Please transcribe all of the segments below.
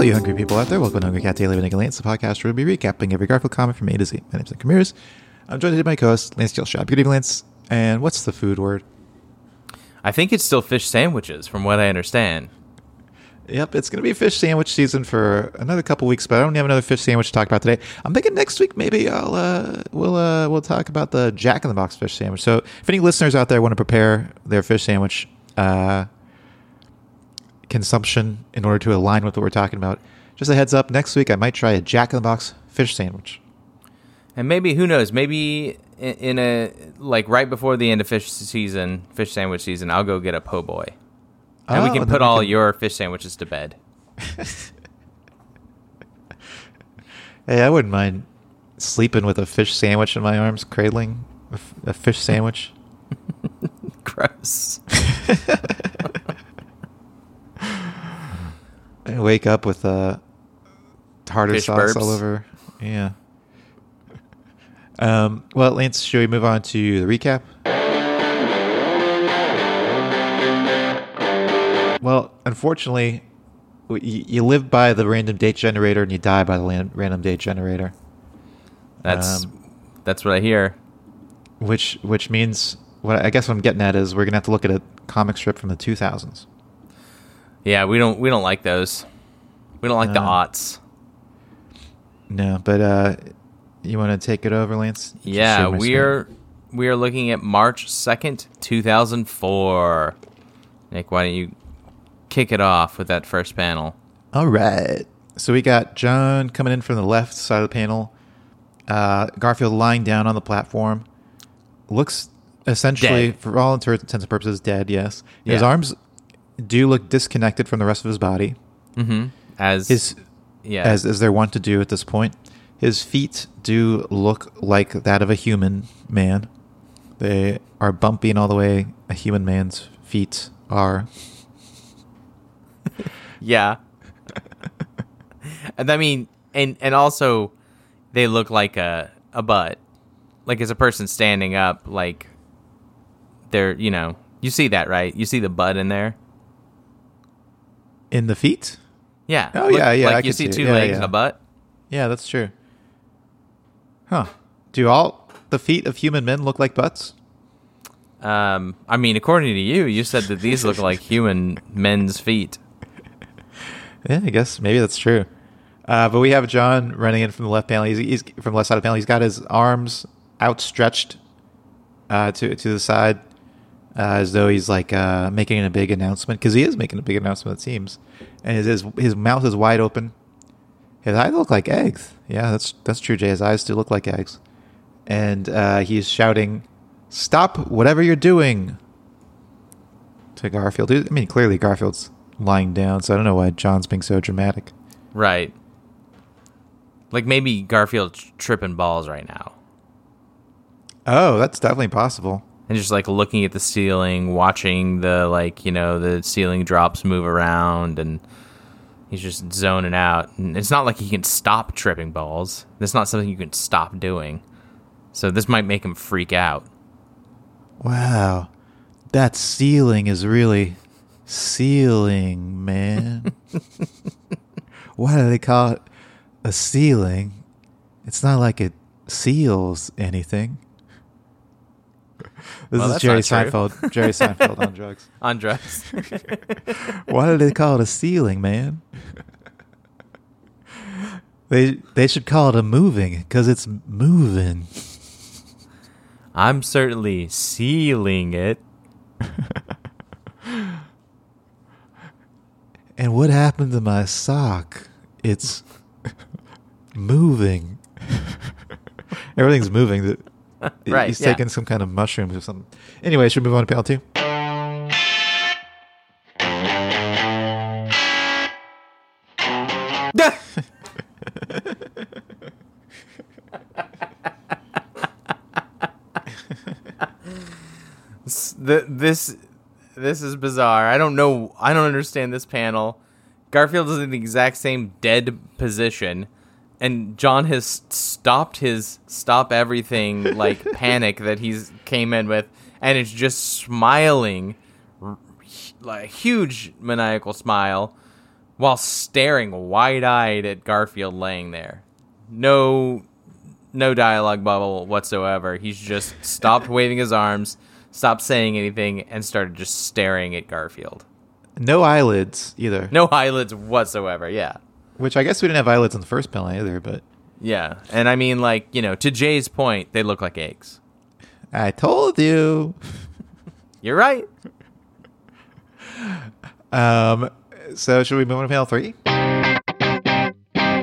Hello, you hungry people out there. Welcome to Hungry Cat Daily with Nick and Lance, the podcast where we'll be recapping every Garfield comic from A to Z. My name's Nick Ramirez. I'm joined today by my co-host, Lance Gilstrap. Good evening, Lance. And what's the food word? I think it's still fish sandwiches, from what I understand. Yep, it's going to be fish sandwich season for another couple weeks, but I don't have another fish sandwich to talk about today. I'm thinking next week maybe I'll uh, we'll uh, we'll talk about the Jack in the Box fish sandwich. So if any listeners out there want to prepare their fish sandwich uh, consumption in order to align with what we're talking about, just a heads up. Next week I might try a Jack in the Box fish sandwich. And maybe who knows? Maybe in, a like right before the end of fish season, fish sandwich season, I'll go get a po' boy, and we Oh, can and put all can- your fish sandwiches to bed. Hey, I wouldn't mind sleeping with a fish sandwich in my arms, cradling a, f- a fish sandwich. Gross. I wake up with uh, tartar Fish sauce all over. Yeah. Um, well, Lance, should we move on to the recap? Well, unfortunately, you live by the random date generator and you die by the random date generator, That's Um, that's what I hear. which which means what I guess what I'm getting at is we're gonna have to look at a comic strip from the 2000s. Yeah, we don't we don't like those. We don't like the No. aughts. No, but uh, you want to take it over, Lance? Just Yeah, we are we are looking at March second, two thousand four. Nick, why don't you kick it off with that first panel? All right. So we got John coming in from the left side of the panel. Uh, Garfield lying down on the platform. Looks essentially, Dead. for all intents and purposes, dead. Yes, his arms do look disconnected from the rest of his body, Mm-hmm. As his yeah, as as they're wont to do at this point. His feet do look like that of a human man. They are bumpy in all the way a human man's feet are. Yeah. and I mean, and and also, they look like a a butt, like as a person standing up, like they're you know you see that right? You see the butt in there. In the feet? Yeah. Oh, yeah, yeah, Like I you see it. two Yeah, legs yeah. and a butt. Yeah, that's true. Huh. Do all the feet of human men look like butts? Um, I mean, according to you, you said that these look like human men's feet. Yeah, I guess maybe that's true. Uh, but we have John running in from the left panel. He's, he's from the left side of the panel. He's got his arms outstretched uh, to to the side, uh, as though he's like uh, making a big announcement. Because he is making a big announcement, it seems. And his, his his mouth is wide open. His eyes look like eggs. Yeah, that's that's true. Jay, his eyes do look like eggs. And uh, he's shouting, "Stop whatever you're doing!" To Garfield. I mean, clearly Garfield's lying down, so I don't know why John's being so dramatic. Right. Like maybe Garfield's tripping balls right now. Oh, that's definitely possible. And just like looking at the ceiling, watching the like you know the ceiling drops move around, and he's just zoning out. And it's not like he can stop tripping balls. It's not something you can stop doing. So this might make him freak out. Wow, that ceiling is really ceiling, man. Why do they call it a ceiling? It's not like it seals anything. This Well, is Jerry. Seinfeld. Jerry Seinfeld on drugs. On drugs. Why do they call it a ceiling, man? They they should call it a moving because it's moving. I'm certainly sealing it. And what happened to my sock? It's moving. Everything's moving. The- Right, He's yeah. taking some kind of mushrooms or something. Anyway, should we move on to panel two? S- th- this this is bizarre. I don't know. I don't understand this panel. Garfield is in the exact same dead position, and John has stopped his stop everything like panic that he's came in with, and it's just smiling, like huge maniacal smile, while staring wide-eyed at Garfield laying there. No no dialogue bubble whatsoever. He's just stopped waving his arms, stopped saying anything and started just staring at Garfield. No eyelids either. No eyelids whatsoever. Yeah. Which I guess we didn't have eyelids in the first panel either, but Yeah. And I mean like, you know, to Jay's point, they look like eggs. I told you. You're right. Um, so should we move on to panel three?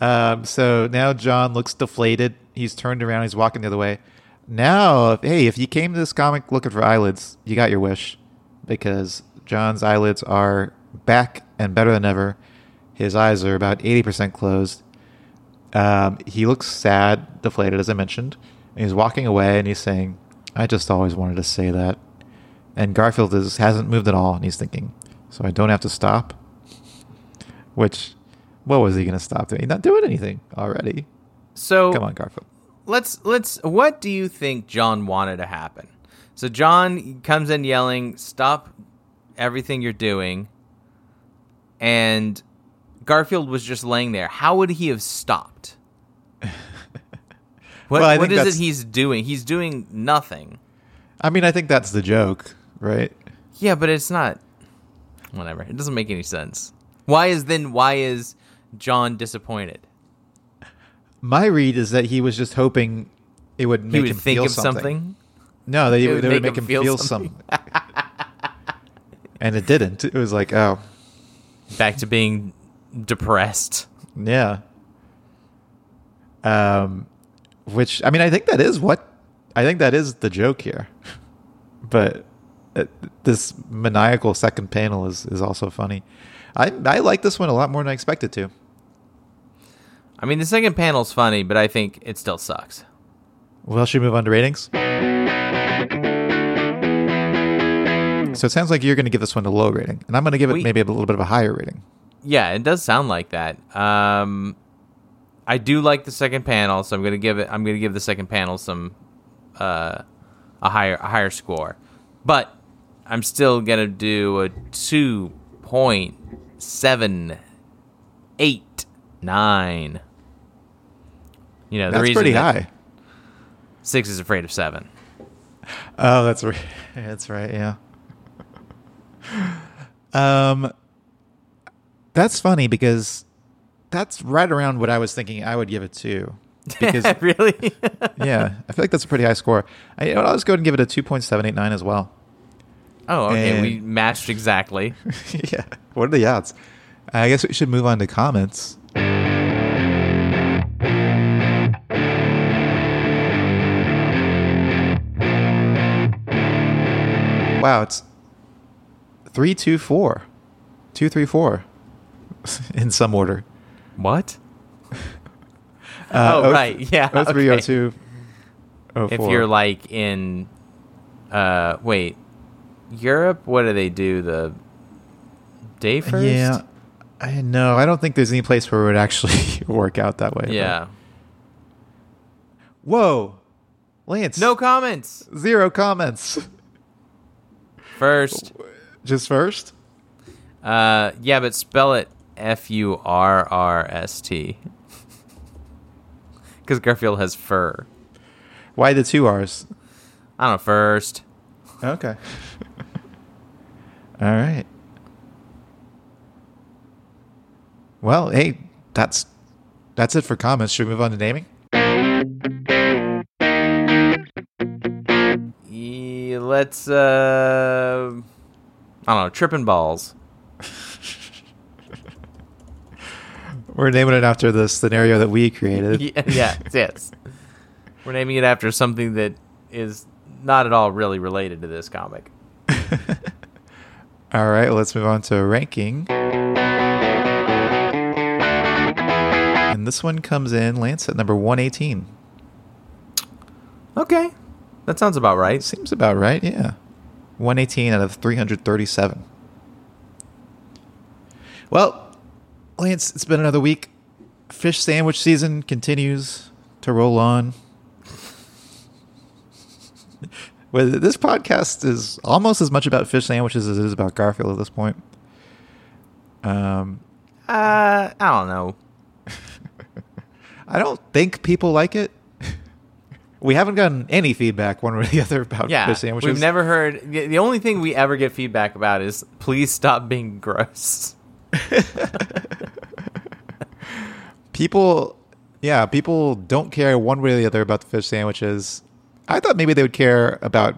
um, so now John looks deflated. He's turned around. He's walking the other way. Now, if- hey, if you came to this comic looking for eyelids, you got your wish because John's eyelids are back and better than ever. His eyes are about 80% closed. Um, he looks sad, deflated, as I mentioned. And he's walking away and he's saying, I just always wanted to say that. And Garfield is, hasn't moved at all and he's thinking, so I don't have to stop? Which, what was he going to stop doing? He's not doing anything already. So Come on, Garfield. let's let's what do you think John wanted to happen? So John comes in yelling, "Stop everything you're doing." And Garfield was just laying there. How would he have stopped? What, Well, what it he's doing? He's doing nothing. I mean, I think that's the joke, right? Yeah, but it's not whatever. It doesn't make any sense. Why is then why is John disappointed? My read is that he was just hoping it would make he would him think feel of something. something. No, they, would would make him feel feel, something. and it didn't. It was like, oh, Back to being depressed. yeah. Um, which I mean, I think that is what I think that is the joke here. But uh, this maniacal second panel is is also funny. I I like this one a lot more than I expected to. I mean, the second panel's funny, but I think it still sucks. Well, should we move on to ratings? So it sounds like you're going to give this one a low rating, and I'm going to give it We- maybe a little bit of a higher rating. Yeah, it does sound like that. Um, I do like the second panel, so I'm gonna give it. I'm gonna give the second panel some uh, a higher a higher score, but I'm still gonna do a two point seven eight nine. You know, the That's pretty that high. Six is afraid of seven. Oh, that's right. That's right. Yeah. Um, that's funny because that's right around what I was thinking I would give it to. Because really? yeah, I feel like that's a pretty high score. I, you know, what, I'll just go ahead and give it a two point seven eight nine as well. oh, okay. And- we matched exactly. yeah. What are the odds? I guess we should move on to comments. Wow, it's three, two, four, two, three, four, in some order. What? Uh, Oh, right, yeah, Oh three, oh okay. two, oh if you're like in uh wait europe what do they do the day first yeah, I know. I don't think there's any place where it would actually work out that way. but- yeah Whoa, Lance. no comments zero comments. first Just first. uh yeah but spell it f-u-r-r-s-t because garfield has fur Why the two R's? i don't know first Okay. All right. Well, hey, that's that's it for comments. Should we move on to naming? E- let's uh i don't know tripping balls We're naming it after the scenario that we created. yeah, yes, yes. We're naming it after something that is not at all really related to this comic. All right, well, let's move on to ranking. And this one comes in, Lance, at number 118. Okay. That sounds about right. Seems about right, yeah. 118 out of 337. Well, Lance, it's been another week. Fish sandwich season continues to roll on. Well, this podcast is almost as much about fish sandwiches as it is about Garfield at this point. Um, Uh, I don't know. I don't think people like it. We haven't gotten any feedback one way or the other about Yeah, fish sandwiches. we've never heard. The the only thing we ever get feedback about is please stop being gross. people yeah people don't care one way or the other about the fish sandwiches i thought maybe they would care about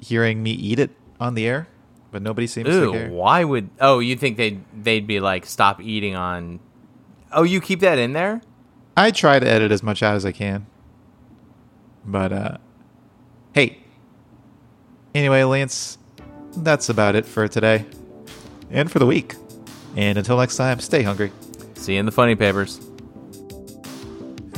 hearing me eat it on the air but nobody seems to care why would? Oh, you think they'd they'd be like stop eating on? Oh, you keep that in there? i try to edit as much out as i can but uh hey. Anyway lance that's about it for today and for the week. And until next time stay hungry. See you in the funny papers.